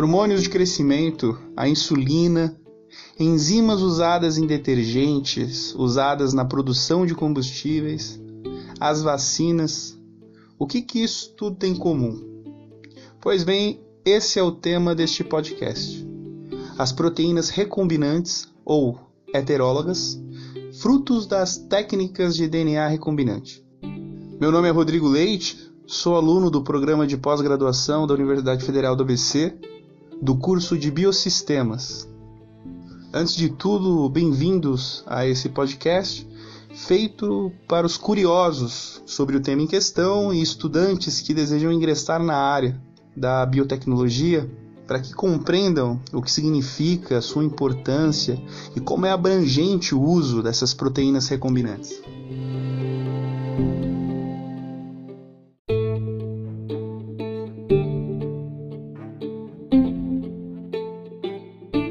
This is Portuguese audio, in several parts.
hormônios de crescimento, a insulina, enzimas usadas em detergentes, usadas na produção de combustíveis, as vacinas. O que, que isso tudo tem em comum? Pois bem, esse é o tema deste podcast. As proteínas recombinantes ou heterólogas, frutos das técnicas de DNA recombinante. Meu nome é Rodrigo Leite, sou aluno do programa de pós-graduação da Universidade Federal do ABC, do curso de Biosistemas. Antes de tudo, bem-vindos a esse podcast feito para os curiosos sobre o tema em questão e estudantes que desejam ingressar na área da biotecnologia para que compreendam o que significa, sua importância e como é abrangente o uso dessas proteínas recombinantes.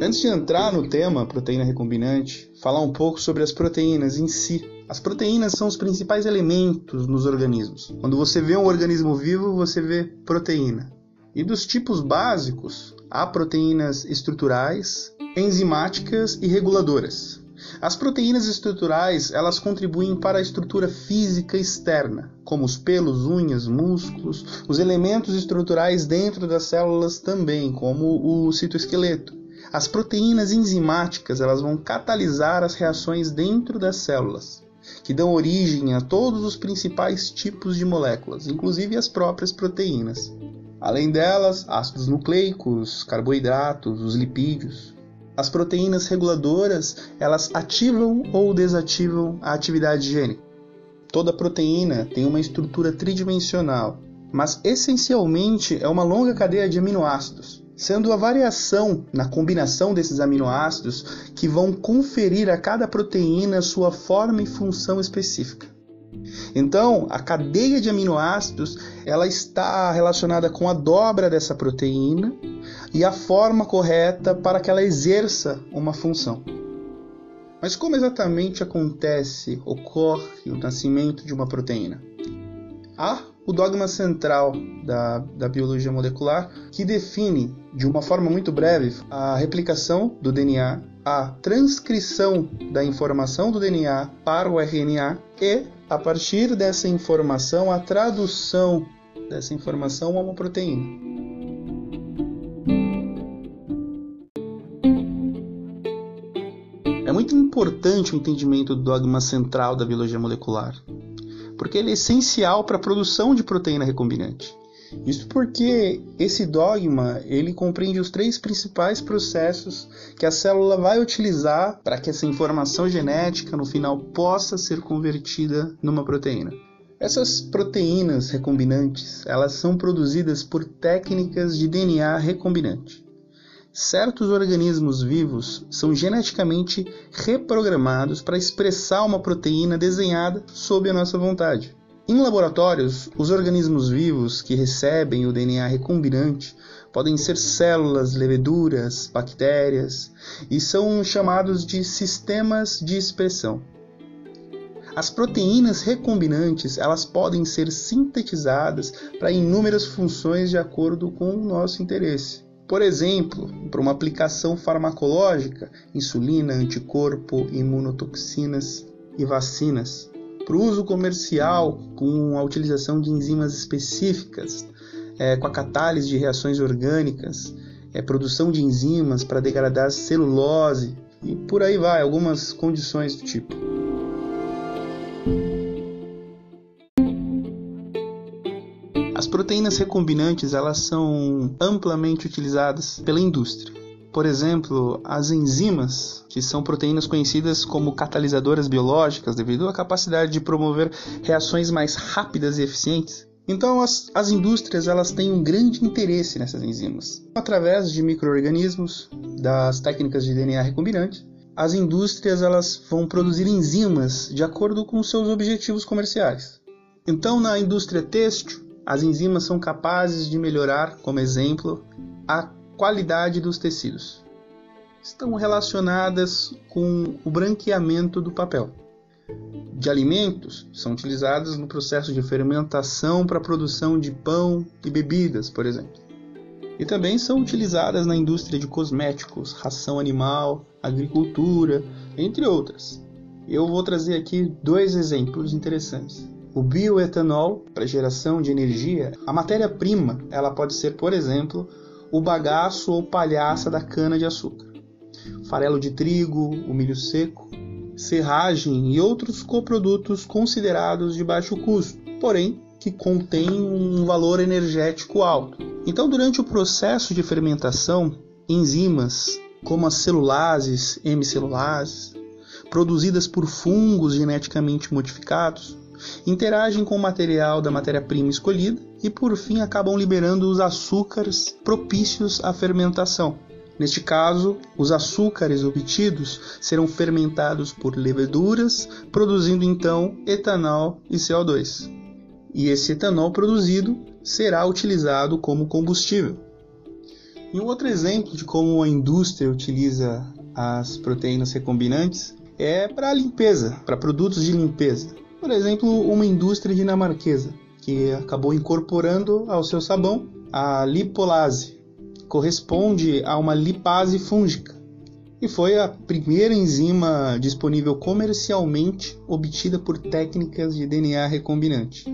Antes de entrar no tema proteína recombinante, falar um pouco sobre as proteínas em si. As proteínas são os principais elementos nos organismos. Quando você vê um organismo vivo, você vê proteína. E dos tipos básicos, há proteínas estruturais, enzimáticas e reguladoras. As proteínas estruturais, elas contribuem para a estrutura física externa, como os pelos, unhas, músculos, os elementos estruturais dentro das células também, como o citoesqueleto. As proteínas enzimáticas, elas vão catalisar as reações dentro das células, que dão origem a todos os principais tipos de moléculas, inclusive as próprias proteínas. Além delas, ácidos nucleicos, carboidratos, os lipídios. As proteínas reguladoras, elas ativam ou desativam a atividade gênica. Toda proteína tem uma estrutura tridimensional, mas essencialmente é uma longa cadeia de aminoácidos, sendo a variação na combinação desses aminoácidos que vão conferir a cada proteína sua forma e função específica. Então, a cadeia de aminoácidos ela está relacionada com a dobra dessa proteína e a forma correta para que ela exerça uma função. Mas como exatamente acontece, ocorre o nascimento de uma proteína? Há o dogma central da, da biologia molecular que define, de uma forma muito breve, a replicação do DNA, a transcrição da informação do DNA para o RNA e a partir dessa informação, a tradução dessa informação a uma proteína. É muito importante o entendimento do dogma central da biologia molecular, porque ele é essencial para a produção de proteína recombinante. Isso porque esse dogma ele compreende os três principais processos que a célula vai utilizar para que essa informação genética no final possa ser convertida numa proteína. Essas proteínas recombinantes, elas são produzidas por técnicas de DNA recombinante. Certos organismos vivos são geneticamente reprogramados para expressar uma proteína desenhada sob a nossa vontade. Em laboratórios, os organismos vivos que recebem o DNA recombinante podem ser células, leveduras, bactérias e são chamados de sistemas de expressão. As proteínas recombinantes elas podem ser sintetizadas para inúmeras funções de acordo com o nosso interesse. Por exemplo, para uma aplicação farmacológica, insulina, anticorpo, imunotoxinas e vacinas para o uso comercial com a utilização de enzimas específicas, é, com a catálise de reações orgânicas, é, produção de enzimas para degradar celulose e por aí vai, algumas condições do tipo. Proteínas recombinantes elas são amplamente utilizadas pela indústria. Por exemplo, as enzimas, que são proteínas conhecidas como catalisadoras biológicas devido à capacidade de promover reações mais rápidas e eficientes. Então, as, as indústrias elas têm um grande interesse nessas enzimas. Através de microorganismos, das técnicas de DNA recombinante, as indústrias elas vão produzir enzimas de acordo com seus objetivos comerciais. Então, na indústria têxtil, as enzimas são capazes de melhorar, como exemplo, a qualidade dos tecidos. Estão relacionadas com o branqueamento do papel. De alimentos, são utilizadas no processo de fermentação para a produção de pão e bebidas, por exemplo. e também são utilizadas na indústria de cosméticos, ração animal, agricultura, entre outras. Eu vou trazer aqui dois exemplos interessantes. O bioetanol para geração de energia, a matéria-prima, ela pode ser, por exemplo, o bagaço ou palhaça da cana de açúcar, farelo de trigo, o milho seco, serragem e outros coprodutos considerados de baixo custo, porém que contêm um valor energético alto. Então, durante o processo de fermentação, enzimas como as celulases, hemicellulases, produzidas por fungos geneticamente modificados, interagem com o material da matéria-prima escolhida e, por fim, acabam liberando os açúcares propícios à fermentação. Neste caso, os açúcares obtidos serão fermentados por leveduras, produzindo então etanol e CO2. E esse etanol produzido será utilizado como combustível. E um outro exemplo de como a indústria utiliza as proteínas recombinantes é para limpeza, para produtos de limpeza. Por exemplo, uma indústria dinamarquesa que acabou incorporando ao seu sabão a lipolase, corresponde a uma lipase fúngica e foi a primeira enzima disponível comercialmente obtida por técnicas de DNA recombinante.